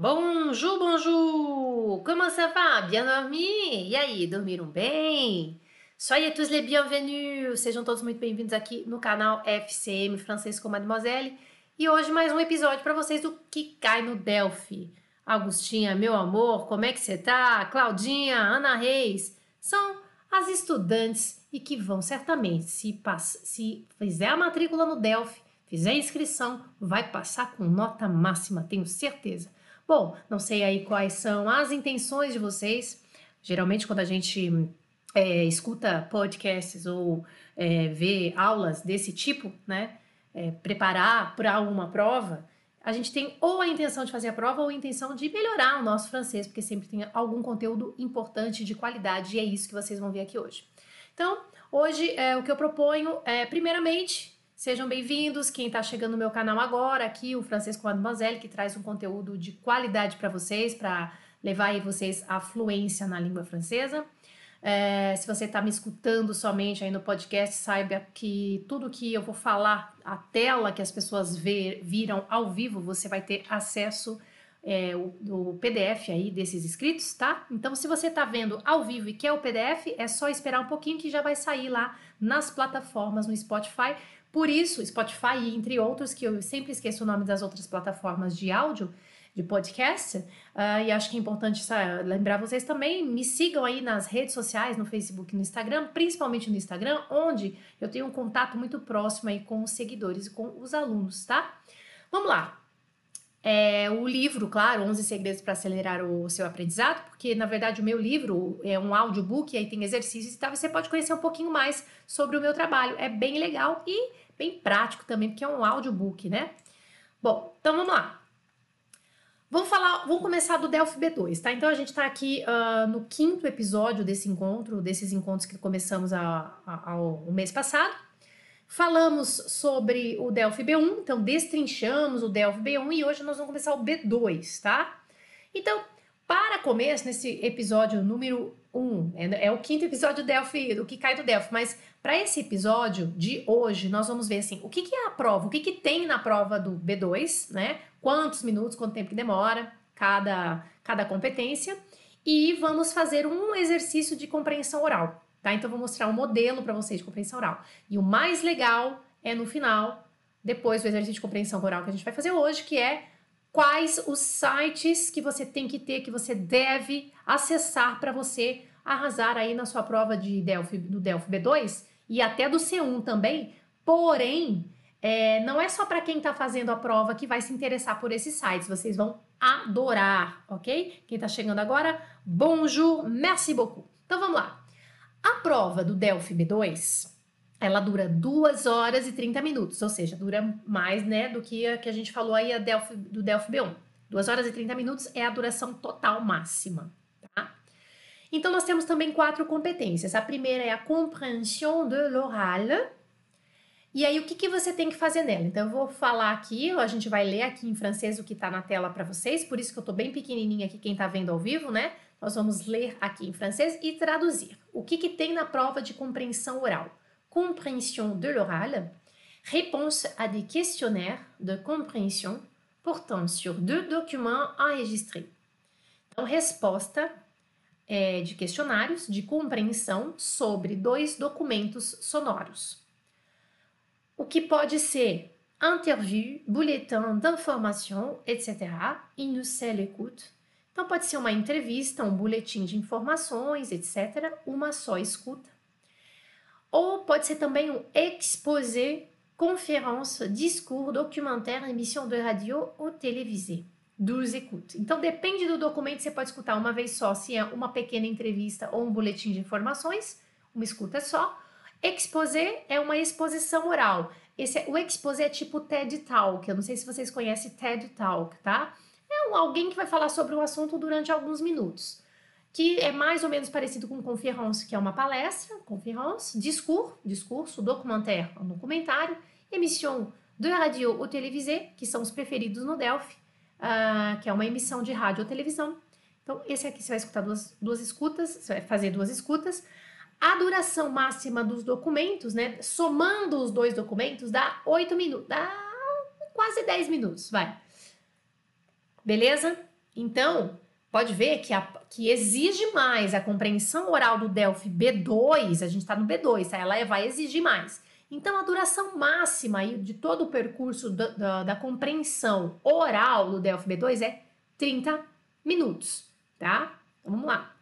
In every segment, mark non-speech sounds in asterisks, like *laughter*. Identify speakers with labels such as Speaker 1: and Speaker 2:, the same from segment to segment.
Speaker 1: Bonjour, bonjour! Comment ça va? Bien dormi? E aí, dormiram bem? Soyez tous les bienvenus! Sejam todos muito bem-vindos aqui no canal FCM Francês com Mademoiselle. E hoje mais um episódio para vocês do Que Cai no Delphi. Augustinha, meu amor, como é que você tá? Claudinha, Ana Reis, são as estudantes e que vão certamente, se, se fizer a matrícula no Delphi, fizer a inscrição, vai passar com nota máxima, tenho certeza. Bom, não sei aí quais são as intenções de vocês. Geralmente, quando a gente é, escuta podcasts ou é, vê aulas desse tipo, né? É, preparar para uma prova, a gente tem ou a intenção de fazer a prova ou a intenção de melhorar o nosso francês, porque sempre tem algum conteúdo importante de qualidade e é isso que vocês vão ver aqui hoje. Então, hoje é, o que eu proponho é, primeiramente, Sejam bem-vindos, quem está chegando no meu canal agora, aqui o Francisco Mademoiselle, que traz um conteúdo de qualidade para vocês, para levar aí vocês à fluência na língua francesa. É, se você está me escutando somente aí no podcast, saiba que tudo que eu vou falar, a tela que as pessoas ver, viram ao vivo, você vai ter acesso é, o, PDF aí desses inscritos, tá? Então, se você está vendo ao vivo e quer o PDF, é só esperar um pouquinho que já vai sair lá nas plataformas no Spotify por isso, Spotify, entre outros, que eu sempre esqueço o nome das outras plataformas de áudio, de podcast, uh, e acho que é importante lembrar vocês também, me sigam aí nas redes sociais, no Facebook no Instagram, principalmente no Instagram, onde eu tenho um contato muito próximo aí com os seguidores e com os alunos, tá? Vamos lá! É, o livro, claro, 11 Segredos para Acelerar o Seu Aprendizado, porque na verdade o meu livro é um audiobook, aí tem exercícios e tal, você pode conhecer um pouquinho mais sobre o meu trabalho. É bem legal e bem prático também, porque é um audiobook, né? Bom, então vamos lá. Vamos falar, vamos começar do Delphi B2, tá? Então a gente está aqui uh, no quinto episódio desse encontro, desses encontros que começamos a, a, ao, o mês passado. Falamos sobre o Delphi B1, então destrinchamos o Delphi B1 e hoje nós vamos começar o B2, tá? Então, para começo, nesse episódio número 1, é, é o quinto episódio do Delphi, do que cai do Delphi, mas para esse episódio de hoje, nós vamos ver assim, o que, que é a prova, o que, que tem na prova do B2, né? Quantos minutos, quanto tempo que demora cada, cada competência. E vamos fazer um exercício de compreensão oral, tá? Então, eu vou mostrar um modelo para vocês de compreensão oral. E o mais legal é no final, depois do exercício de compreensão oral que a gente vai fazer hoje, que é quais os sites que você tem que ter, que você deve acessar para você arrasar aí na sua prova de Delphi, do Delphi B2 e até do C1 também. Porém, é, não é só para quem está fazendo a prova que vai se interessar por esses sites. Vocês vão adorar, ok? Quem está chegando agora, bonjour, merci beaucoup. Então vamos lá. A prova do Delphi B2, ela dura 2 horas e 30 minutos, ou seja, dura mais né, do que a que a gente falou aí a Delphi, do Delphi B1. 2 horas e 30 minutos é a duração total máxima. Então, nós temos também quatro competências. A primeira é a comprehension de l'oral. E aí, o que, que você tem que fazer nela? Então, eu vou falar aqui, a gente vai ler aqui em francês o que está na tela para vocês, por isso que eu estou bem pequenininha aqui, quem está vendo ao vivo, né? Nós vamos ler aqui em francês e traduzir. O que, que tem na prova de compreensão oral? Comprehension de l'oral, réponse à des questionnaires de comprehension portant sur deux documents enregistrés. Então, resposta é, de questionários de compreensão sobre dois documentos sonoros. O que pode ser interview, bulletin d'information, etc. Une seule écoute. Então, pode ser uma entrevista, um boletim de informações, etc. Uma só escuta. Ou pode ser também um exposé, conférence, discours, documentaire, émission de radio ou télévisée dos écoutes. Então, depende do documento, você pode escutar uma vez só, se é uma pequena entrevista ou um boletim de informações, uma escuta só. Exposé é uma exposição oral. Esse é, o exposé é tipo TED Talk, eu não sei se vocês conhecem TED Talk, tá? É um, alguém que vai falar sobre o assunto durante alguns minutos, que é mais ou menos parecido com conférence, que é uma palestra, conférence, discours, discurso, documentaire, um documentário, émission de radio ou télévisée, que são os preferidos no Delphi, uh, que é uma emissão de rádio ou televisão. Então, esse aqui você vai escutar duas, duas escutas, você vai fazer duas escutas. A duração máxima dos documentos, né? Somando os dois documentos, dá 8 minutos, dá quase 10 minutos, vai. Beleza? Então, pode ver que, a, que exige mais a compreensão oral do Delphi B2, a gente está no B2, tá? ela vai exigir mais. Então, a duração máxima de todo o percurso da, da, da compreensão oral do Delphi B2 é 30 minutos, tá? Então, vamos lá.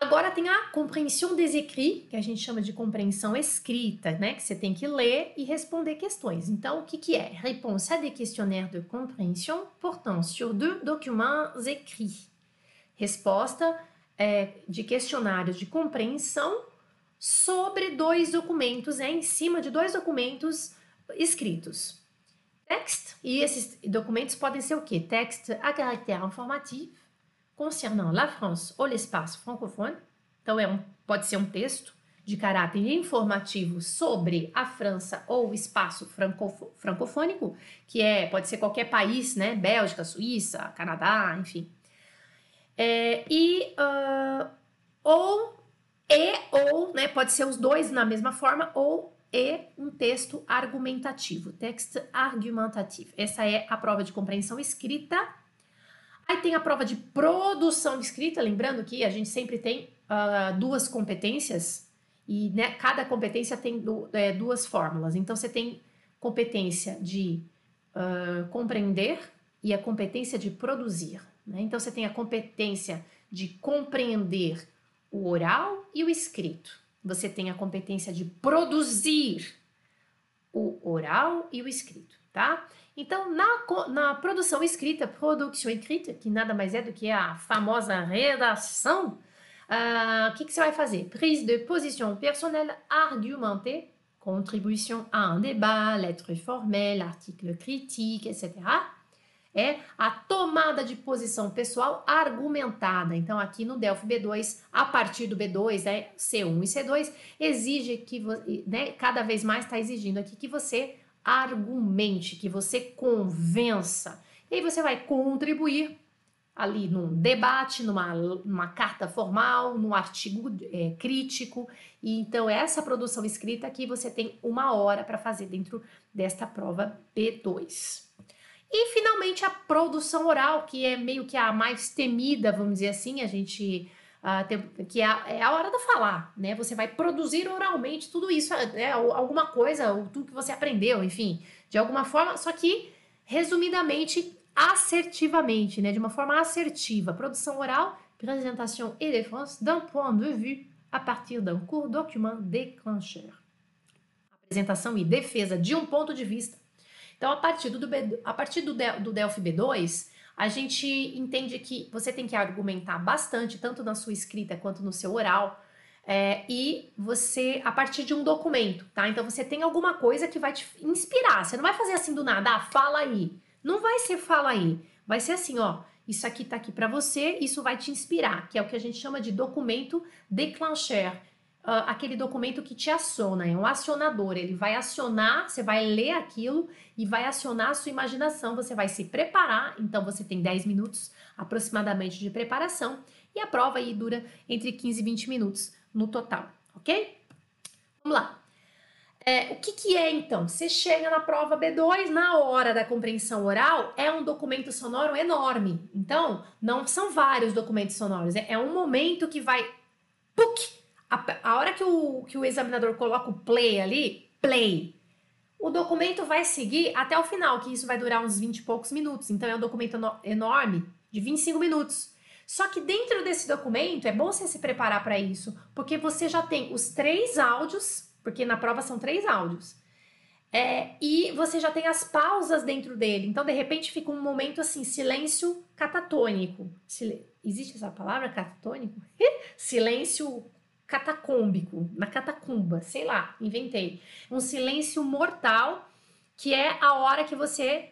Speaker 1: Agora tem a compreensão des écrits, que a gente chama de compreensão escrita, né? Que você tem que ler e responder questões. Então, o que, que é? Réponse à des questionnaires de compreensão portant sur deux documents écrits. Resposta é, de questionários de compreensão sobre dois documentos, é, em cima de dois documentos escritos. Texte, e esses documentos podem ser o quê? Texte a caractère informatif, concernant la France ou l'espace francophone. Então, é um, pode ser um texto de caráter informativo sobre a França ou o espaço franco, francofônico, que é pode ser qualquer país, né? Bélgica, Suíça, Canadá, enfim. É, e uh, ou e ou, né? Pode ser os dois na mesma forma ou e um texto argumentativo, texto argumentativo. Essa é a prova de compreensão escrita Aí tem a prova de produção de escrita, lembrando que a gente sempre tem uh, duas competências e né, cada competência tem é, duas fórmulas. Então você tem competência de uh, compreender e a competência de produzir. Né? Então você tem a competência de compreender o oral e o escrito. Você tem a competência de produzir o oral e o escrito, tá? Então, na, na produção escrita, produção escrita, que nada mais é do que a famosa redação, ah, o uh, que, que você vai fazer? Prise de position personnelle argumentée, contribuição a um débat, lettre formelle, article critique, etc. É a tomada de posição pessoal argumentada. Então, aqui no Delphi B2, a partir do B2, é C1 e C2, exige que, né, cada vez mais está exigindo aqui que você argumente, que você convença. E aí você vai contribuir ali num debate, numa, numa carta formal, num artigo é, crítico. E então, essa produção escrita aqui você tem uma hora para fazer dentro desta prova B2. E finalmente a produção oral, que é meio que a mais temida, vamos dizer assim, a gente que é a, é a, hora do falar, né? Você vai produzir oralmente tudo isso, né? alguma coisa, ou tudo que você aprendeu, enfim, de alguma forma, só que resumidamente, assertivamente, né? De uma forma assertiva. Produção oral, présentation et défense d'un point de vue a partir d'un court document déclencheur. Apresentação e defesa de um ponto de vista. Então, a partir do, a partir do Delphi B2, a gente entende que você tem que argumentar bastante, tanto na sua escrita quanto no seu oral, é, e você, a partir de um documento, tá? Então você tem alguma coisa que vai te inspirar. Você não vai fazer assim do nada, ah, fala aí. Não vai ser fala aí. Vai ser assim, ó. Isso aqui tá aqui para você, isso vai te inspirar, que é o que a gente chama de documento déclencheur uh, aquele documento que te aciona, é um acionador. Ele vai acionar, você vai ler aquilo e vai acionar a sua imaginação. Você vai se preparar, então você tem 10 minutos aproximadamente de preparação e a prova aí dura entre 15 e 20 minutos no total, ok? Vamos lá. É, o que, que é então? Você chega na prova B2, na hora da compreensão oral, é um documento sonoro enorme. Então, não são vários documentos sonoros, é, é um momento que vai PUC, a, a hora que o, que o examinador coloca o play ali, play, o documento vai seguir até o final, que isso vai durar uns 20 e poucos minutos. Então é um documento enorme, de 25 minutos. Só que dentro desse documento é bom você se preparar para isso, porque você já tem os três áudios, porque na prova são três áudios. É, e você já tem as pausas dentro dele. Então, de repente, fica um momento assim, silêncio catatônico. Sil Existe essa palavra catatônico? *laughs* silêncio catacômbico, na catacumba, sei lá, inventei. Um silêncio mortal, que é a hora que você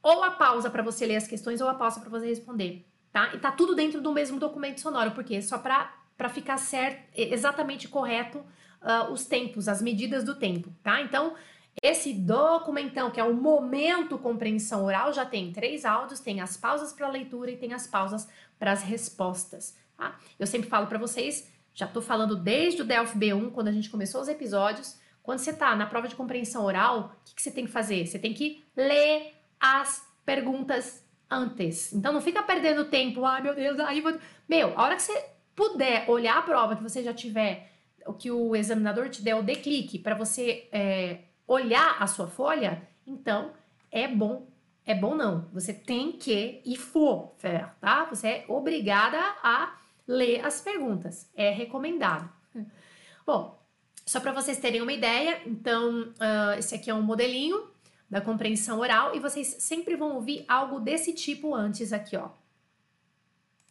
Speaker 1: ou a pausa para você ler as questões ou a pausa para você responder, tá? E tá tudo dentro do mesmo documento sonoro, porque só para para ficar certo, exatamente correto uh, os tempos, as medidas do tempo, tá? Então, esse documentão, que é o momento compreensão oral, já tem três áudios, tem as pausas para leitura e tem as pausas para as respostas, tá? Eu sempre falo para vocês já estou falando desde o Delphi B1, quando a gente começou os episódios. Quando você está na prova de compreensão oral, o que, que você tem que fazer? Você tem que ler as perguntas antes. Então não fica perdendo tempo, ai meu Deus, aí vou... Meu, a hora que você puder olhar a prova, que você já tiver, o que o examinador te der o declique para você é, olhar a sua folha, então é bom. É bom não, você tem que e for tá? Você é obrigada a ler as perguntas, é recomendado. Bom, só para vocês terem uma ideia, então uh, esse aqui é um modelinho da compreensão oral e vocês sempre vão ouvir algo desse tipo antes aqui, ó.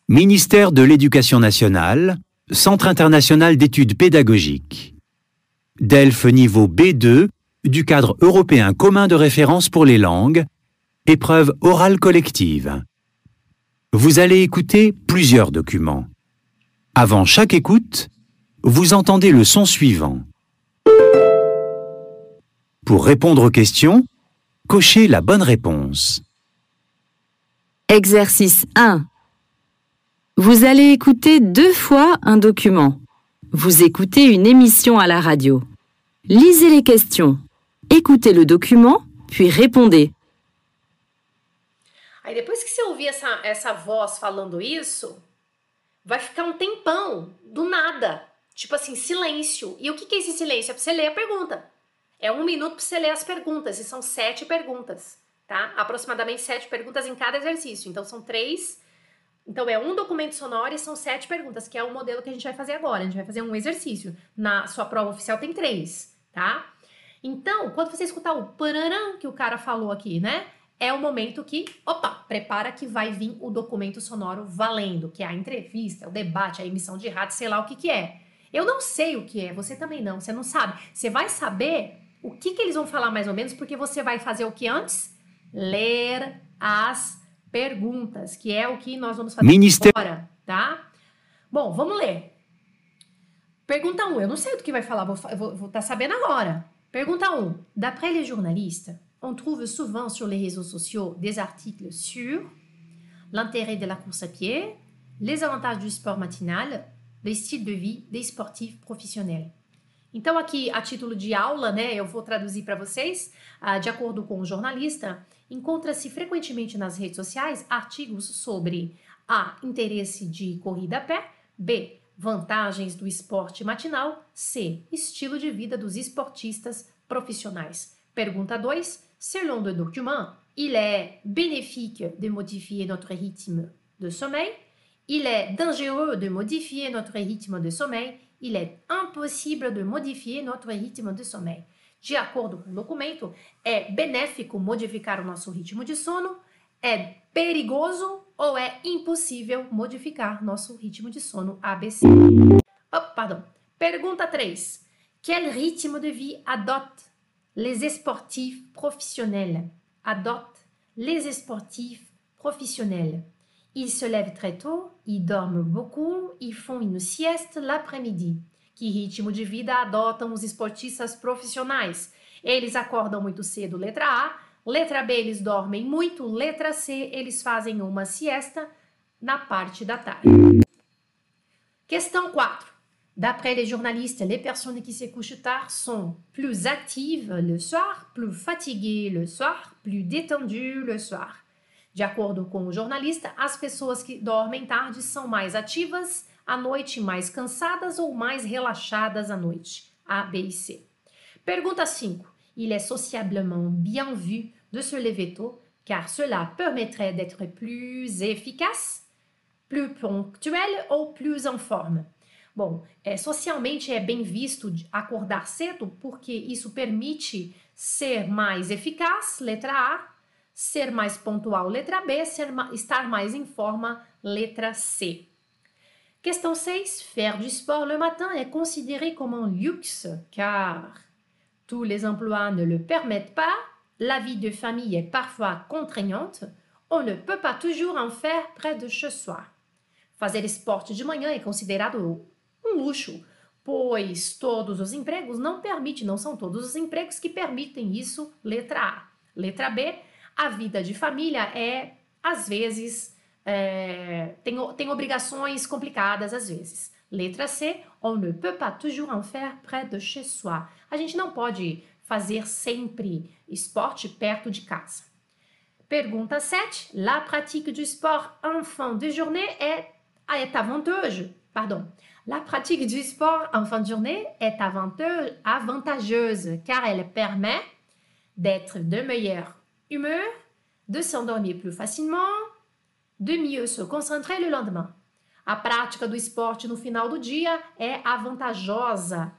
Speaker 2: Ministère de l'Éducation nationale, Centre international d'études pédagogiques. DELF niveau B2 du cadre européen commun de référence pour les langues, épreuve orale collective. Vous allez écouter plusieurs documents. Avant chaque écoute, vous entendez le son suivant. Pour répondre aux questions, cochez la bonne réponse.
Speaker 3: Exercice 1. Vous allez écouter deux fois un document. Vous écoutez une émission à la radio. Lisez les questions. Écoutez le document, puis répondez.
Speaker 1: Aí depois que você ouvir essa, essa voz falando isso, vai ficar um tempão do nada. Tipo assim, silêncio. E o que, é esse silêncio? É pra você ler a pergunta. É um minuto para você ler as perguntas, e são sete perguntas, tá? Aproximadamente sete perguntas em cada exercício. Então, são três. Então, é um documento sonoro e são sete perguntas, que é o modelo que a gente vai fazer agora. A gente vai fazer um exercício. Na sua prova oficial tem três, tá? Então, quando você escutar o pararam que o cara falou aqui, né? É o momento que, opa, prepara que vai vir o documento sonoro valendo, que é a entrevista, o debate, a emissão de rádio, sei lá o que que é. Eu não sei o que é, você também não, você não sabe. Você vai saber o que, que eles vão falar mais ou menos, porque você vai fazer o que antes? Ler as perguntas, que é o que nós vamos fazer
Speaker 2: Ministério.
Speaker 1: agora, tá? Bom, vamos ler. Pergunta 1. Um, eu não sei do que vai falar, vou estar tá sabendo agora. Pergunta 1. Um, D'après les journalistes, on trouve souvent sur les réseaux sociaux des articles sur l'intérêt de la course à pied, les avantages du sport matinal, le style de vie des sportifs professionnels. Então, aqui, a título de aula, né, eu vou traduzir para vocês, ah, de acordo com o jornalista, encontra-se frequentemente nas redes sociais artigos sobre A. Interesse de corrida a pé, B. Vantagens do esporte matinal, C. Estilo de vida dos esportistas profissionais. Pergunta 2. Selon le document, il est bénéfique de modifier notre rythme de sommeil, il est dangereux de modifier notre rythme de sommeil il est impossible de modifier notre rythme de sommeil. De acordo com o documento, é benéfico modificar o nosso ritmo de sono, é perigoso ou é impossível modificar nosso ritmo de sono ABC. Oh, pardon. Pergunta 3. Quel rythme de vie adoptent les sportifs professionnels? Adoptent les sportifs professionnels. Ils se lèvent très tôt, ils dorment beaucoup, ils font une sieste l'après-midi. Que ritmo de vida adotam os esportistas profissionais? Eles acordam muito cedo, letra A. Letra B, eles dormem muito. Letra C, eles fazem uma siesta na parte da tarde. Question 4. D'après les journalistes, les personnes qui se couchent tard sont plus actives le soir, plus fatiguées le soir, plus détendues le soir. De acordo com o jornalista, as pessoas que dormem tarde são mais ativas à noite, mais cansadas ou mais relaxadas à noite. A, B e C. Pergunta 5. Il est sociablement bien vu de se lever tôt, car cela permettrait d'être plus efficace, plus ponctuel ou plus en forme? Bom, é, socialmente é bem visto acordar cedo porque isso permite ser mais eficaz, letra A, ser mais pontual, letra B, ser, estar mais em forma, letra C. Question 6. Faire du sport le matin est considéré comme un luxe car tous les emplois ne le permettent pas, la vie de famille est parfois contraignante, on ne peut pas toujours en faire près de chez soi. Fazer esporte de manhã é considerado um luxo, pois todos os empregos não permitem, não são todos os empregos que permitem isso, letra A. Letra B, a vida de família é, às vezes, é, tem, tem obrigações complicadas, às vezes. Letra C, on ne peut pas toujours en faire près de chez soi. A gente não pode fazer sempre esporte perto de casa. Pergunta 7. La pratique du sport en fin de journée est, est avantageuse. Pardon. La pratique du sport en fin de journée est avantageuse car elle permet d'être de meilleure humeur, de s'endormir plus facilement, de mieux se concentrer le lendemain. A prática do esporte no final do dia é avantajosa,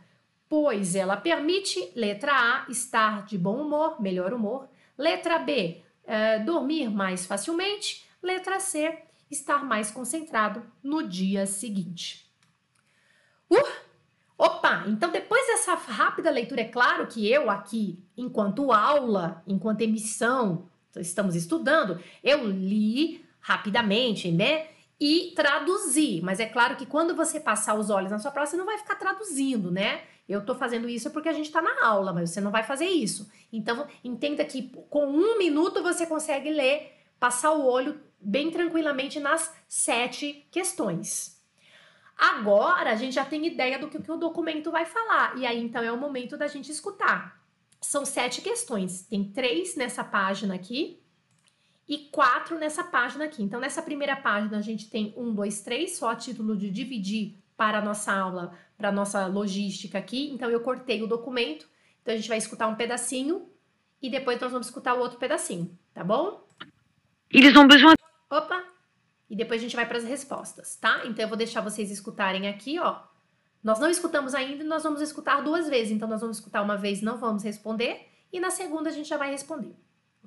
Speaker 1: pois ela permite, letra A, estar de bom humor, melhor humor, letra B, uh, dormir mais facilmente, letra C, estar mais concentrado no dia seguinte. Uh! Opa! Então, depois dessa rápida leitura, é claro que eu aqui, enquanto aula, enquanto emissão, estamos estudando, eu li rapidamente, né? e traduzir. Mas é claro que quando você passar os olhos na sua prova, você não vai ficar traduzindo, né? Eu tô fazendo isso porque a gente tá na aula, mas você não vai fazer isso. Então, entenda que com um minuto você consegue ler, passar o olho bem tranquilamente nas sete questões. Agora a gente já tem ideia do que, que o documento vai falar. E aí, então, é o momento da gente escutar. São sete questões. Tem três nessa página aqui e quatro nessa página aqui. Então, nessa primeira página, a gente tem um, dois, três, só a título de dividir para a nossa aula, para a nossa logística aqui. Então, eu cortei o documento. Então, a gente vai escutar um pedacinho e depois nós vamos escutar o outro pedacinho, tá bom?
Speaker 4: Eles ont besoin.
Speaker 1: Opa! E depois a gente vai para as respostas, tá? Então, eu vou deixar vocês escutarem aqui, ó. Nós não escutamos ainda e nós vamos escutar duas vezes. Então, nós vamos escutar uma vez, não vamos responder. E na segunda, a gente já vai responder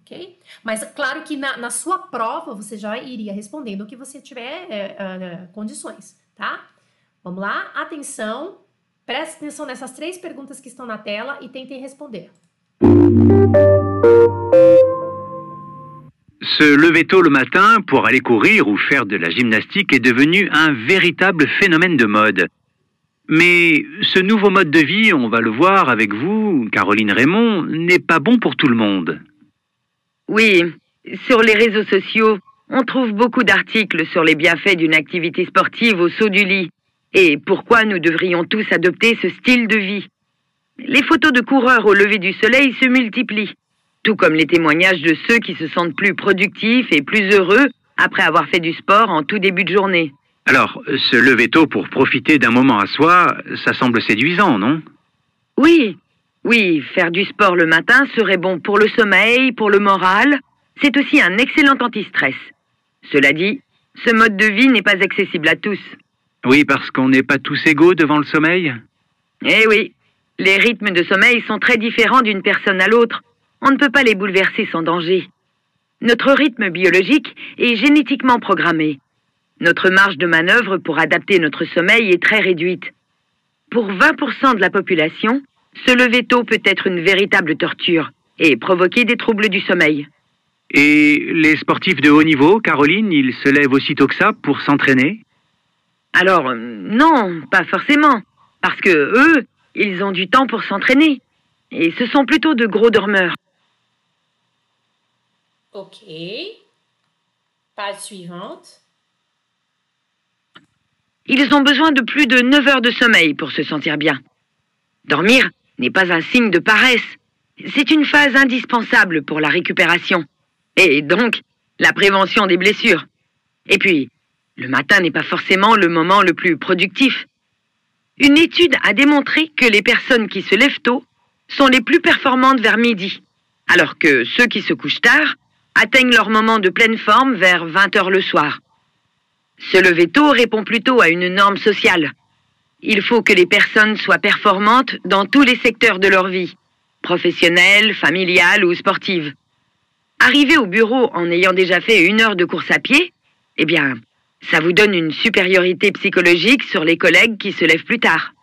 Speaker 1: ok? Mas claro que na, na sua prova você já iria respondendo o que você tiver é, é, condições, tá? Vamos lá, atenção, preste atenção nessas três perguntas que estão na tela e tentem responder.
Speaker 2: Se lever tôt le matin pour aller courir ou faire de la gymnastique est devenu un véritable phénomène de mode. Mais ce nouveau mode de vie, on va le voir avec vous, Caroline Raymond, n'est pas bon pour tout le monde.
Speaker 4: Oui, sur les réseaux sociaux, on trouve beaucoup d'articles sur les bienfaits d'une activité sportive au saut du lit et pourquoi nous devrions tous adopter ce style de vie? Les photos de coureurs au lever du soleil se multiplient, tout comme les témoignages de ceux qui se sentent plus productifs et plus heureux après avoir fait du sport en tout début de journée.
Speaker 2: Alors, se lever tôt pour profiter d'un moment à soi, ça semble séduisant, non?
Speaker 4: Oui, oui, faire du sport le matin serait bon pour le sommeil, pour le moral. C'est aussi un excellent anti-stress. Cela dit, ce mode de vie n'est pas accessible à tous.
Speaker 2: Oui, parce qu'on n'est pas tous égaux devant le sommeil?
Speaker 4: Eh oui, les rythmes de sommeil sont très différents d'une personne à l'autre. On ne peut pas les bouleverser sans danger. Notre rythme biologique est génétiquement programmé. Notre marge de manœuvre pour adapter notre sommeil est très réduite. Pour 20% de la population, se lever tôt peut être une véritable torture et provoquer des troubles du sommeil.
Speaker 2: Et les sportifs de haut niveau, Caroline, ils se lèvent aussitôt que ça pour s'entraîner?
Speaker 4: Alors, euh, non, pas forcément. Parce que eux, ils ont du temps pour s'entraîner. Et ce sont plutôt de gros dormeurs.
Speaker 1: Ok. Page suivante.
Speaker 4: Ils ont besoin de plus de 9 heures de sommeil pour se sentir bien. Dormir, n'est pas un signe de paresse. C'est une phase indispensable pour la récupération. Et donc, la prévention des blessures. Et puis, le matin n'est pas forcément le moment le plus productif. Une étude a démontré que les personnes qui se lèvent tôt sont les plus performantes vers midi, alors que ceux qui se couchent tard atteignent leur moment de pleine forme vers 20 heures le soir. Se lever tôt répond plutôt à une norme sociale. Il faut que les personnes soient performantes dans tous les secteurs de leur vie, professionnelle, familiale ou sportive. Arriver au bureau en ayant déjà fait une heure de course à pied, eh bien, ça vous donne une supériorité psychologique sur les collègues qui se lèvent plus tard.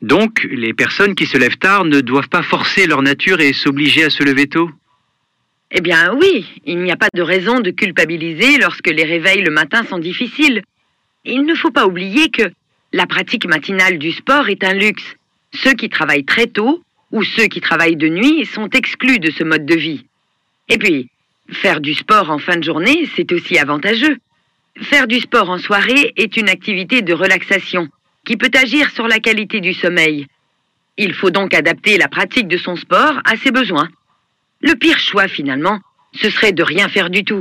Speaker 2: Donc, les personnes qui se lèvent tard ne doivent pas forcer leur nature et s'obliger à se lever tôt?
Speaker 4: Eh bien oui, il n'y a pas de raison de culpabiliser lorsque les réveils le matin sont difficiles. Il ne faut pas oublier que la pratique matinale du sport est un luxe. Ceux qui travaillent très tôt ou ceux qui travaillent de nuit sont exclus de ce mode de vie. Et puis, faire du sport en fin de journée, c'est aussi avantageux. Faire du sport en soirée est une activité de relaxation qui peut agir sur la qualité du sommeil. Il faut donc adapter la pratique de son sport à ses besoins. Le pire choix finalement ce serait de rien faire du tout.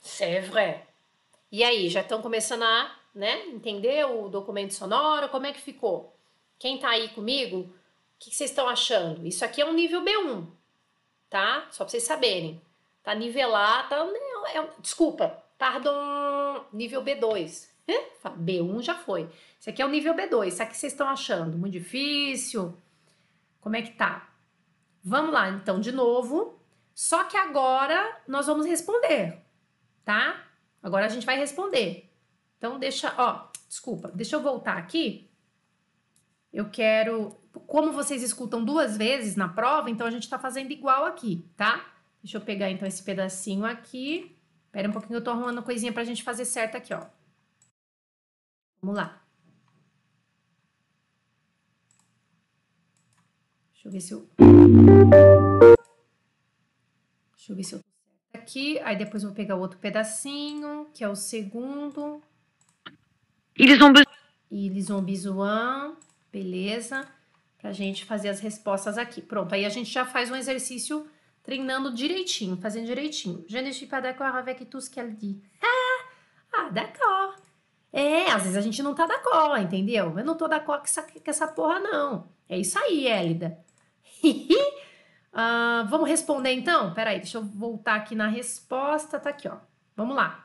Speaker 1: C'est vrai. E aí, já estão começando a né, entender o documento sonoro? Como é que ficou? Quem tá aí comigo, o que vocês estão achando? Isso aqui é um nível B1, tá? Só para vocês saberem. Tá nivelado, tá, é, desculpa, pardon, nível B2. B1 já foi. Isso aqui é o nível B2. Isso aqui vocês estão achando muito difícil? Como é que tá? Vamos lá, então, de novo. Só que agora nós vamos responder, tá? Agora a gente vai responder. Então, deixa, ó, desculpa, deixa eu voltar aqui. Eu quero, como vocês escutam duas vezes na prova, então a gente tá fazendo igual aqui, tá? Deixa eu pegar então esse pedacinho aqui. Espera um pouquinho, eu tô arrumando coisinha pra gente fazer certo aqui, ó. Vamos lá. Deixa eu ver se eu. Deixa eu ver se eu tô certo aqui. Aí depois eu vou pegar outro pedacinho, que é o segundo.
Speaker 4: Besoin.
Speaker 1: Ils ont besoin. Beleza. Pra gente fazer as respostas aqui. Pronto, aí a gente já faz um exercício treinando direitinho, fazendo direitinho. Je ne suis pas d'accord avec tout ce qu'elle dit. Ah, ah d'accord. É, às vezes a gente não tá d'accord, entendeu? Eu não tô d'accord com essa, com essa porra, não. É isso aí, Élida. Uh, *laughs* vamos responder então? Peraí, deixa eu voltar aqui na resposta. Tá aqui, ó. Vamos lá.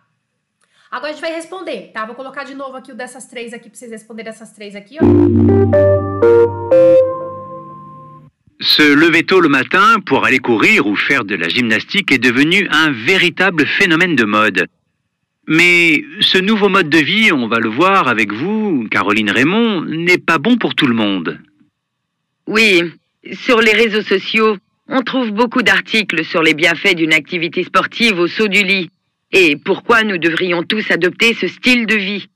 Speaker 1: Agora a gente vai responder, tá? Vou colocar de novo aqui o dessas três aqui pra vocês responderem essas três aqui, ó.
Speaker 2: Se lever tôt le matin pour aller courir ou faire de la gymnastique est devenu un véritable phénomène de mode. Mais ce nouveau mode de vie, on va le voir avec vous, Caroline Raymond, n'est pas bon pour tout le monde.
Speaker 4: Oui, sur les réseaux sociaux, on trouve beaucoup d'articles sur les bienfaits d'une activité sportive au saut du lit et pourquoi nous devrions tous adopter ce style de vie?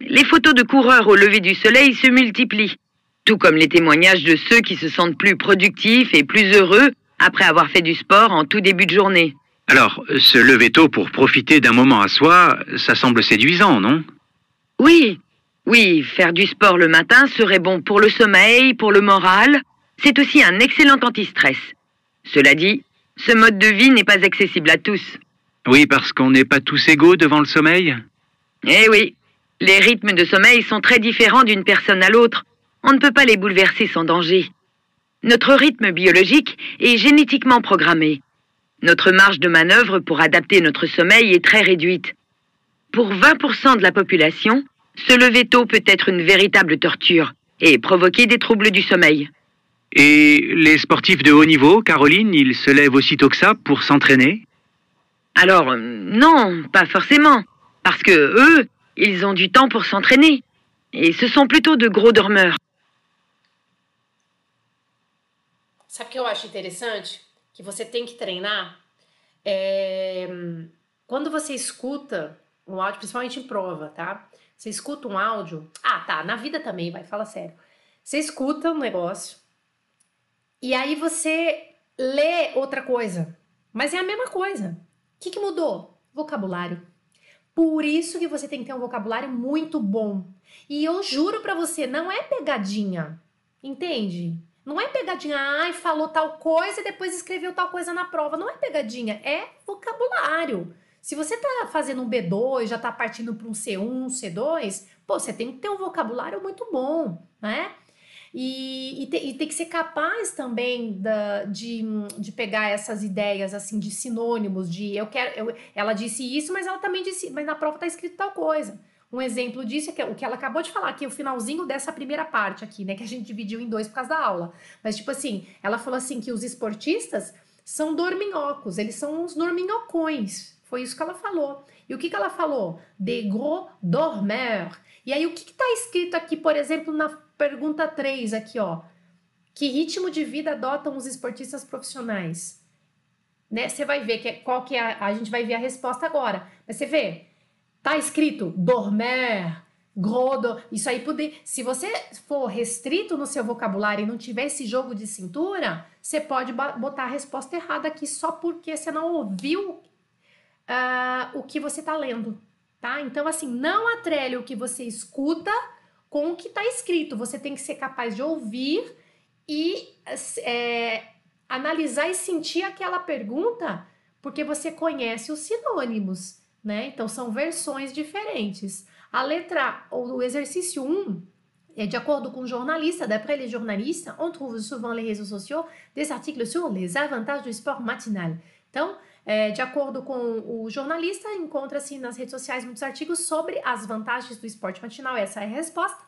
Speaker 4: Les photos de coureurs au lever du soleil se multiplient, tout comme les témoignages de ceux qui se sentent plus productifs et plus heureux après avoir fait du sport en tout début de journée.
Speaker 2: Alors, se lever tôt pour profiter d'un moment à soi, ça semble séduisant, non?
Speaker 4: Oui, oui, faire du sport le matin serait bon pour le sommeil, pour le moral. C'est aussi un excellent anti-stress. Cela dit, ce mode de vie n'est pas accessible à tous.
Speaker 2: Oui, parce qu'on n'est pas tous égaux devant le sommeil
Speaker 4: Eh oui, les rythmes de sommeil sont très différents d'une personne à l'autre. On ne peut pas les bouleverser sans danger. Notre rythme biologique est génétiquement programmé. Notre marge de manœuvre pour adapter notre sommeil est très réduite. Pour 20% de la population, se lever tôt peut être une véritable torture et provoquer des troubles du sommeil.
Speaker 2: Et les sportifs de haut niveau, Caroline, ils se lèvent aussitôt que ça pour s'entraîner?
Speaker 4: Alors, non, pas forcément. Parce que eux, ils ont du temps pour s'entraîner. Et ce sont plutôt de gros dormeurs.
Speaker 1: Sabe o que eu acho interessante? Que você tem que treinar. É... Quando você escuta um áudio, principalmente em prova, tá? Você escuta um áudio. Ah, tá. Na vida também, vai, fala sério. Você escuta um negócio. E aí você lê outra coisa. Mas é a mesma coisa. O que, que mudou? Vocabulário. Por isso que você tem que ter um vocabulário muito bom. E eu juro para você, não é pegadinha. Entende? Não é pegadinha, ai, falou tal coisa e depois escreveu tal coisa na prova. Não é pegadinha, é vocabulário. Se você tá fazendo um B2, já tá partindo para um C1, um C2, pô, você tem que ter um vocabulário muito bom, né? E, e, te, e tem que ser capaz também da, de, de pegar essas ideias assim de sinônimos, de eu quero. Eu, ela disse isso, mas ela também disse, mas na prova tá escrito tal coisa. Um exemplo disso é que, o que ela acabou de falar aqui, o finalzinho dessa primeira parte aqui, né? Que a gente dividiu em dois por causa da aula. Mas, tipo assim, ela falou assim que os esportistas são dorminhocos, eles são uns dorminhocões. Foi isso que ela falou. E o que, que ela falou? De gros dormeurs. E aí, o que está escrito aqui, por exemplo, na pergunta 3, aqui, ó? Que ritmo de vida adotam os esportistas profissionais? Né? Você vai ver que, é, qual que é a, a gente vai ver a resposta agora. Mas você vê, Tá escrito dormir, grodo, isso aí poder. Se você for restrito no seu vocabulário e não tiver esse jogo de cintura, você pode botar a resposta errada aqui só porque você não ouviu uh, o que você tá lendo, tá? Então, assim, não atrele o que você escuta com o que tá escrito. Você tem que ser capaz de ouvir e é, analisar e sentir aquela pergunta porque você conhece os sinônimos, né? Então são versões diferentes. A letra ou o exercício 1 é de acordo com o jornalista, d'après les journalistes, on trouve souvent les réseaux sociaux des articles sur les avantages do sport matinal. Então, é, de acordo com o jornalista, encontra-se nas redes sociais muitos artigos sobre as vantagens do esporte matinal. Essa é a resposta.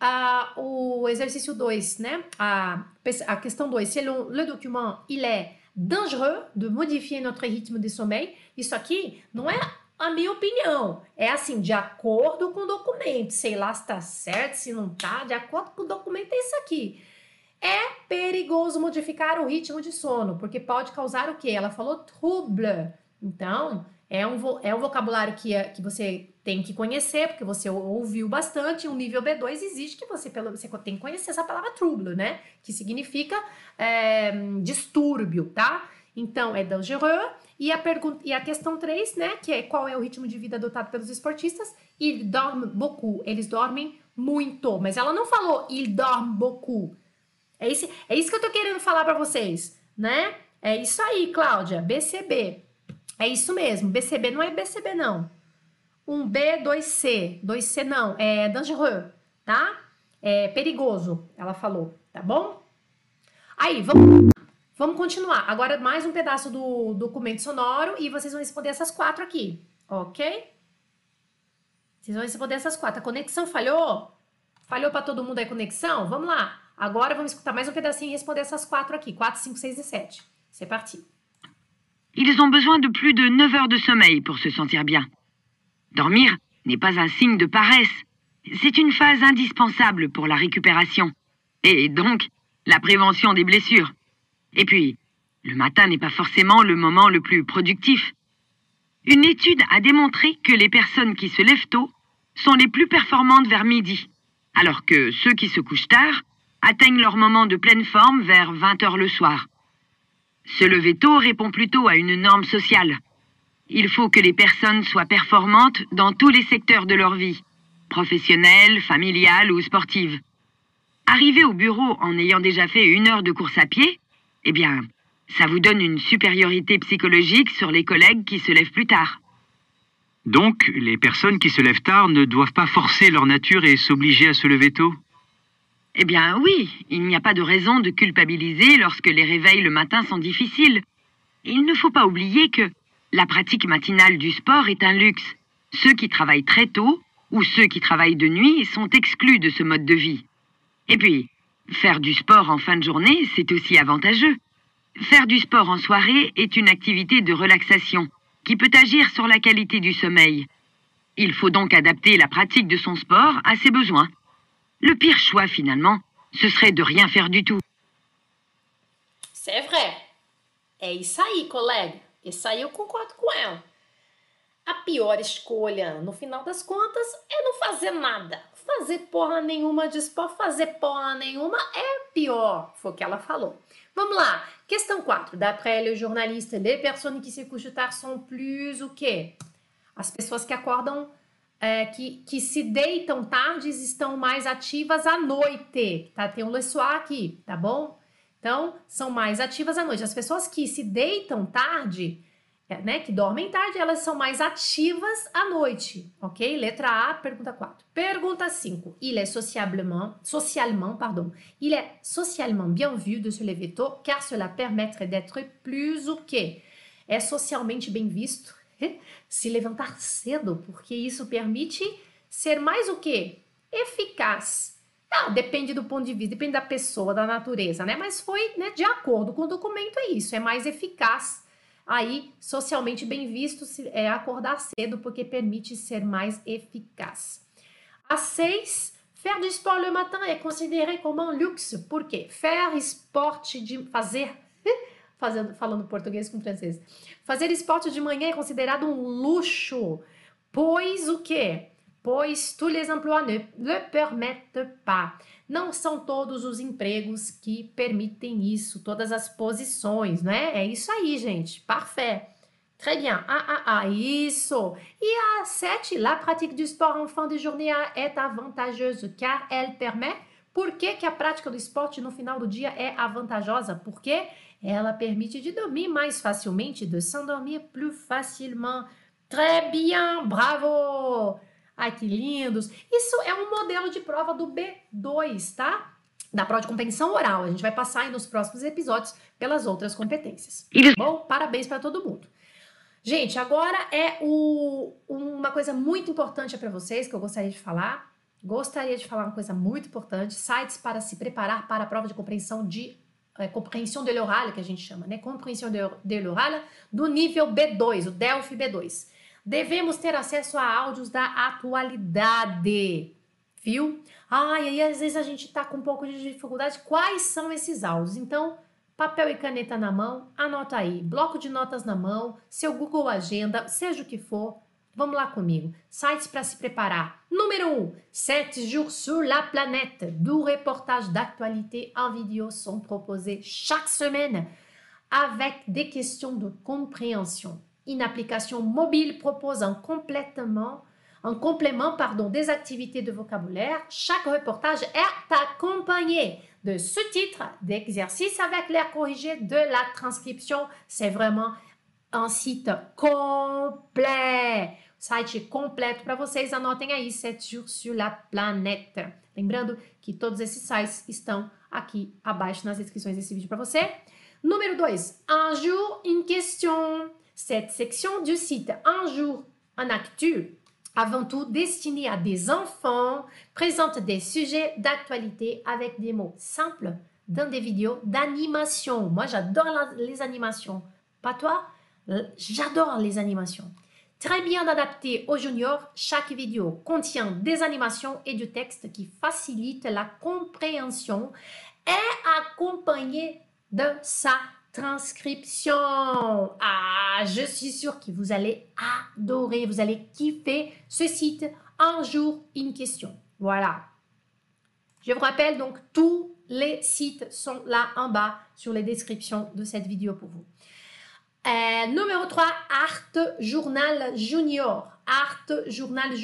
Speaker 1: Ah, o exercício 2, né? A, a questão 2, selon le document, il est dangereux de modifier notre rythme de sommeil. Isso aqui não é a minha opinião. É assim, de acordo com o documento. Sei lá se tá certo, se não tá. De acordo com o documento, é isso aqui. É perigoso modificar o ritmo de sono, porque pode causar o quê? Ela falou trouble. Então, é um, é um vocabulário que, que você tem que conhecer, porque você ouviu bastante. Um nível B2 existe que você, pelo, você tem que conhecer essa palavra trouble, né? Que significa é, distúrbio, tá? Então, é dangereux. E a, pergunta, e a questão 3, né? Que é qual é o ritmo de vida adotado pelos esportistas? Il dorme beaucoup. Eles dormem muito. Mas ela não falou il dorme beaucoup. É isso, é isso que eu tô querendo falar para vocês, né? É isso aí, Cláudia. BCB. É isso mesmo. BCB não é BCB, não. Um B, 2C. 2C não. É dangereux, tá? É perigoso, ela falou, tá bom? Aí, vamos, vamos continuar. Agora, mais um pedaço do documento sonoro e vocês vão responder essas quatro aqui, ok? Vocês vão responder essas quatro. A conexão falhou? Falhou para todo mundo a conexão? Vamos lá. Agora vamos escutar mais um pedacinho e responder essas quatro aqui. 4, 5, 6 e 7. C'est parti.
Speaker 4: Ils ont besoin de plus de 9 heures de sommeil pour se sentir bien. Dormir n'est pas un signe de paresse. C'est une phase indispensable pour la récupération. Et donc, la prévention des blessures. Et puis, le matin n'est pas forcément le moment le plus productif. Une étude a démontré que les personnes qui se lèvent tôt sont les plus performantes vers midi, alors que ceux qui se couchent tard atteignent leur moment de pleine forme vers 20 heures le soir. Se lever tôt répond plutôt à une norme sociale. Il faut que les personnes soient performantes dans tous les secteurs de leur vie, professionnelle, familiale ou sportive. Arriver au bureau en ayant déjà fait une heure de course à pied, eh bien, ça vous donne une supériorité psychologique sur les collègues qui se lèvent plus tard.
Speaker 5: Donc, les personnes qui se lèvent tard ne doivent pas forcer leur nature et s'obliger à se lever tôt?
Speaker 4: Eh bien oui, il n'y a pas de raison de culpabiliser lorsque les réveils le matin sont difficiles. Il ne faut pas oublier que la pratique matinale du sport est un luxe. Ceux qui travaillent très tôt ou ceux qui travaillent de nuit sont exclus de ce mode de vie. Et puis, faire du sport en fin de journée, c'est aussi avantageux. Faire du sport en soirée est une activité de relaxation qui peut agir sur la qualité du sommeil. Il faut donc adapter la pratique de son sport à ses besoins. Le pire choix finalement, ce serait de rien faire du tout.
Speaker 1: C'est vrai. É isso aí, colega. Isso aí eu concordo com ela. A pior escolha, no final das contas, é não fazer nada. Fazer porra nenhuma de esporte, fazer porra nenhuma é pior. Foi o que ela falou. Vamos lá. Questão 4. D'après le journaliste, les personnes qui se couchent tard sont plus o quê? As pessoas que acordam, é, que, que se deitam tardes estão mais ativas à noite. Tá? Tem um le soir aqui, tá bom? Então, são mais ativas à noite. As pessoas que se deitam tarde, é, né, que dormem tarde, elas são mais ativas à noite, ok? Letra A, pergunta 4. Pergunta 5. Il est socialement, socialement, pardon, il est socialement bien vu de se lever tôt, car cela permettrait d'être plus o quê? É socialmente bem visto se levantar cedo, porque isso permite ser mais o quê? Eficaz. Ah, depende do ponto de vista, depende da pessoa, da natureza, né? Mas foi, né, de acordo com o documento, é isso, é mais eficaz. Aí, socialmente bem visto é acordar cedo, porque permite ser mais eficaz. A 6, faire du sport le matin é considéré como um luxe. Por quê? Faire esporte de fazer, fazendo, falando português com francês. Fazer esporte de manhã é considerado um luxo, pois o quê? pois tous les emplois ne le permettent pas. Não são todos os empregos que permitem isso, todas as posições, né? É isso aí, gente. Parfait. Très bien. Ah, ah, ah, isso. E a 7, la pratique du sport en fin de journée est avantageuse car elle permet Por que, que a prática do esporte no final do dia é avantajosa? Porque ela permite de dormir mais facilmente, de s'endormir plus facilement. Très bien, bravo! Ai, que lindos! Isso é um modelo de prova do B2, tá? Da prova de compreensão oral. A gente vai passar aí nos próximos episódios pelas outras competências. Bom, parabéns para todo mundo. Gente, agora é o, uma coisa muito importante para vocês que eu gostaria de falar. Gostaria de falar uma coisa muito importante: sites para se preparar para a prova de compreensão de é, compreensão de l'oral, que a gente chama, né? Compreensão de, l'oral do nível B2, o Delphi B2. Devemos ter acesso a áudios da atualidade, viu? Ah, e aí às vezes a gente tá com um pouco de dificuldade. Quais são esses áudios? Então, papel e caneta na mão, anota aí. Bloco de notas na mão, seu Google Agenda, seja o que for. Vamos lá comigo. Sites para se preparar. Numéro 1. 7 jours sur la planète. 12 reportages d'actualité en vidéo sont proposés chaque semaine avec des questions de compréhension. Une application mobile propose un en complément pardon, des activités de vocabulaire. Chaque reportage est accompagné de sous-titres, d'exercices avec l'air corrigé, de la transcription. C'est vraiment um site complet. Site completo para vocês. Anotem aí, 7 jours sur la planète. Lembrando que todos esses sites estão aqui abaixo nas descrições desse vídeo para você. Número 2. Un jour, une question. Cette section du site Un jour en actu, avant tout destinée à des enfants, présente des sujets d'actualité avec des mots simples dans des vidéos d'animation. Moi, j'adore les animations. Pas toi? J'adore les animations. Très bien adapté aux juniors, chaque vidéo contient des animations et du texte qui facilitent la compréhension et accompagné de sa transcription. Ah, je suis sûre que vous allez adorer, vous allez kiffer ce site. Un jour, une question. Voilà. Je vous rappelle donc, tous les sites sont là en bas sur les descriptions de cette vidéo pour vous. Euh, numéro 3, Art Journal Junior. Art Journal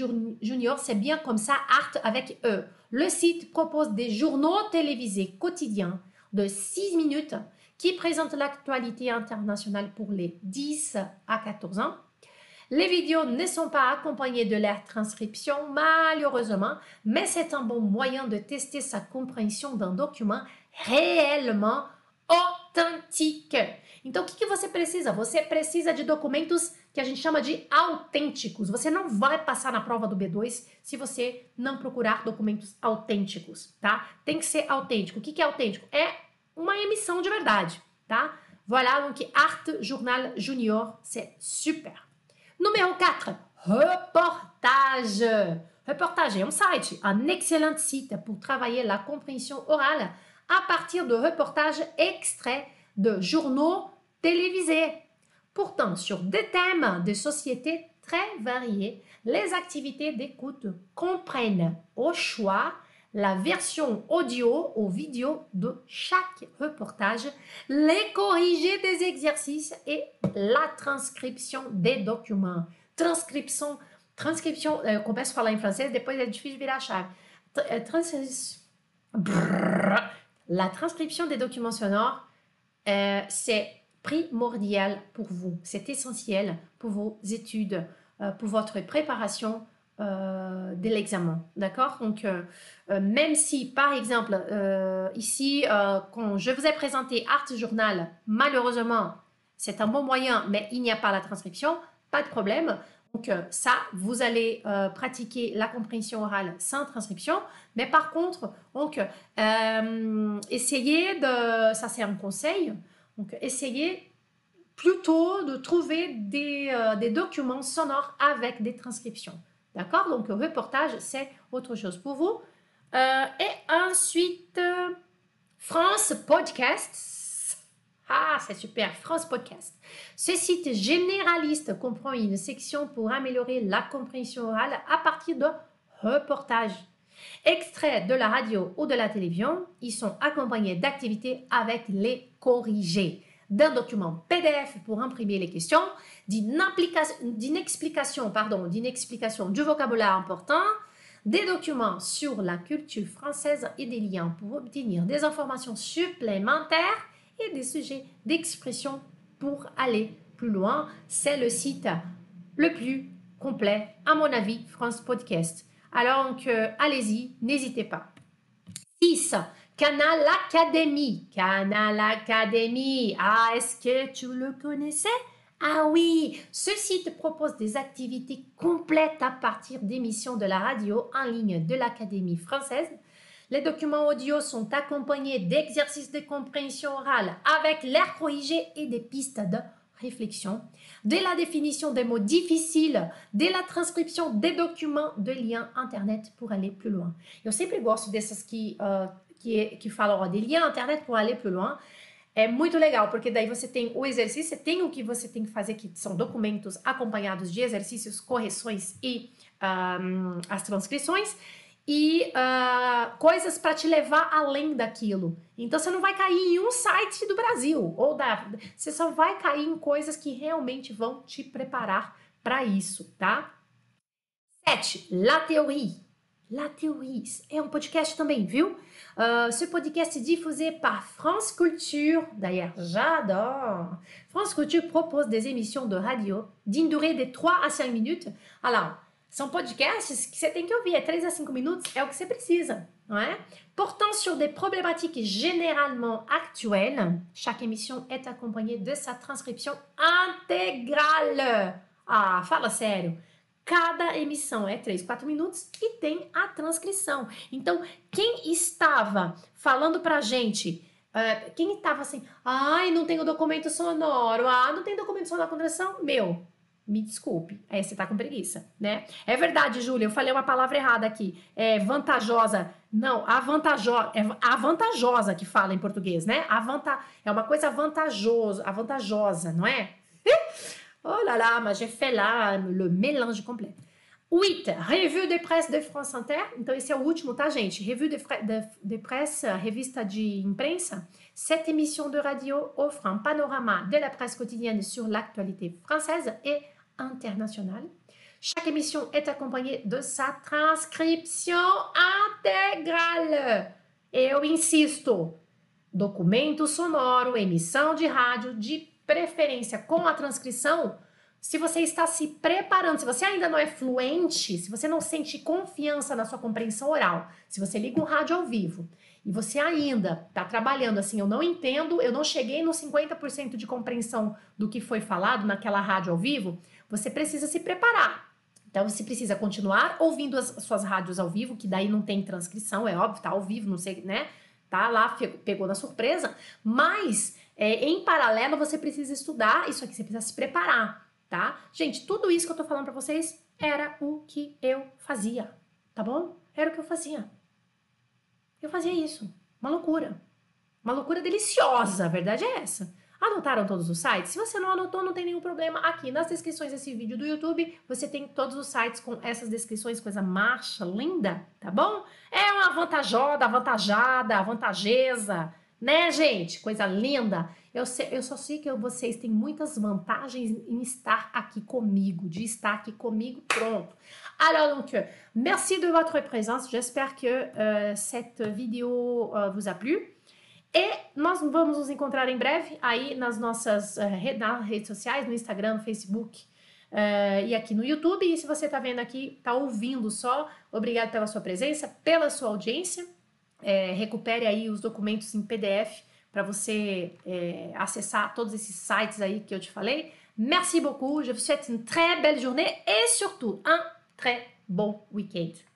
Speaker 1: Junior, c'est bien comme ça, Art avec E. Le site propose des journaux télévisés quotidiens de 6 minutes qui présentent l'actualité internationale pour les 10 à 14 ans. Les vidéos ne sont pas accompagnées de leur transcription, malheureusement, mais c'est un bon moyen de tester sa compréhension d'un document réellement authentique. Então, o que, que você precisa? Você precisa de documentos que a gente chama de autênticos. Você não vai passar na prova do B2 se você não procurar documentos autênticos, tá? Tem que ser autêntico. O que, que é autêntico? É uma emissão de verdade, tá? Voilà, donc Art Journal Junior, c'est super. Numéro 4, reportage. Reportage est un site, un excellent site pour travailler la compréhension orale à partir de reportages extraits de journaux télévisés. Pourtant, sur des thèmes de société très variés, les activités d'écoute comprennent au choix la version audio ou vidéo de chaque reportage, les corrigés des exercices et la transcription des documents. Transcription, transcription, euh, começo a falar em francês, depois é difícil virar a chave. La transcription des documents sonores euh, c'est primordial pour vous, c'est essentiel pour vos études, euh, pour votre préparation euh, de l'examen. D'accord? Donc, même si, par exemple, ici, quand je vous ai présenté Art Journal, malheureusement, c'est un bon moyen, mais il n'y a pas la transcription, pas de problème. Donc ça, vous allez pratiquer la compréhension orale sans transcription. Mais par contre, donc, essayez de, ça c'est un conseil, donc, essayez plutôt de trouver des, euh, des documents sonores avec des transcriptions. D'accord? Donc, reportage, c'est autre chose pour vous. Euh, et ensuite, euh, France Podcast. Ah, c'est super, France Podcast. Ce site généraliste comprend une section pour améliorer la compréhension orale à partir de reportages. Extraits de la radio ou de la télévision, ils sont accompagnés d'activités avec les corrigés, d'un document PDF pour imprimer les questions, d'une explication, d'une explication du vocabulaire important, des documents sur la culture française et des liens pour obtenir des informations supplémentaires et des sujets d'expression pour aller plus loin. C'est le site le plus complet, à mon avis, France Podcast. Alors, allez-y, n'hésitez pas. 6. Canal Academy. Canal Academy. Ah, est-ce que tu le connaissais? Ah oui, ce site propose des activités complètes à partir d'émissions de la radio en ligne de l'Académie française. Les documents audio sont accompagnés d'exercices de compréhension orale avec l'air corrigé et des pistes de réflexion. Dès la définition des mots difficiles, dès la transcription des documents de liens internet pour aller plus loin. Eu sempre gosto dessas que, uh, que, que falam de liens internet pour aller plus loin. É muito legal, porque daí você tem o exercício, tem o que você tem que fazer, que são documentos acompanhados de exercícios, correções e um, as transcrições, e uh, coisas para te levar além daquilo. Então você não vai cair em um site do Brasil, ou da. Você só vai cair em coisas que realmente vão te preparar para isso, tá? 7. La théorie. La théorie. É um podcast também, viu? Ce podcast est diffusé par France Culture. D'ailleurs, j'adore. France Culture propose des émissions de radio d'une durée de 3 a 5 minutes. Alors, são podcasts que você tem que ouvir, é 3 a 5 minutos, é o que você precisa, não é? Portant sur des problématiques généralement actuelles, chaque émission est accompagnée de sa transcription intégrale. Ah, fala sério. Cada emissão é 3, 4 minutos e tem a transcrição. Então, quem estava falando pra gente, uh, quem estava assim, ai, não tem o documento sonoro, ah, não tem documento sonoro com transcrição, meu, me desculpe, aí você tá com preguiça, né? É verdade, Júlia, eu falei uma palavra errada aqui. É vantajosa. Não, avantajosa. É avantajosa que fala em português, né? Avanta, é uma coisa vantajosa, avantajosa, não é? *laughs* Oh là là, mas j'ai fait lá le mélange complet. 8. Revue de presse de France Inter. Então, esse é o último, tá, gente? Revue de, de, de presse, revista de imprensa. Cette émission de radio offre un panorama de la presse quotidienne sur l'actualité française et internationale. Chaque émission est acompanhée de sa transcription intégrale. Eu insisto, documento sonoro, emissão de rádio de preferência com a transcrição, se você está se preparando, se você ainda não é fluente, se você não sente confiança na sua compreensão oral, se você liga um rádio ao vivo e você ainda está trabalhando assim, eu não entendo, eu não cheguei no 50% de compreensão do que foi falado naquela rádio ao vivo, você precisa se preparar. Então você precisa continuar ouvindo as suas rádios ao vivo, que daí não tem transcrição, é óbvio, tá ao vivo, não sei, né? Tá lá, pegou na surpresa, mas é, em paralelo, você precisa estudar isso aqui, você precisa se preparar, tá? Gente, tudo isso que eu tô falando para vocês era o que eu fazia, tá bom? Era o que eu fazia. Eu fazia isso. Uma loucura. Uma loucura deliciosa, a verdade é essa. Anotaram todos os sites? Se você não anotou, não tem nenhum problema. Aqui nas descrições desse vídeo do YouTube, você tem todos os sites com essas descrições, coisa marcha, linda, tá bom? É uma vantajosa, avantajada, avantajeza, né, gente? Coisa linda. Eu, sei, eu só sei que vocês têm muitas vantagens em estar aqui comigo, de estar aqui comigo, pronto. Alors donc, merci de votre présence. J'espère que uh, cette vidéo uh, vous a plu. E nós vamos nos encontrar em breve aí nas nossas uh, nas redes sociais, no Instagram, no Facebook uh, e aqui no YouTube. E se você está vendo aqui, está ouvindo só, obrigado pela sua presença, pela sua audiência é, recupere aí os documentos em PDF para você é, acessar todos esses sites aí que eu te falei. Merci beaucoup, je vous souhaite une très belle journée et surtout un très bon week-end.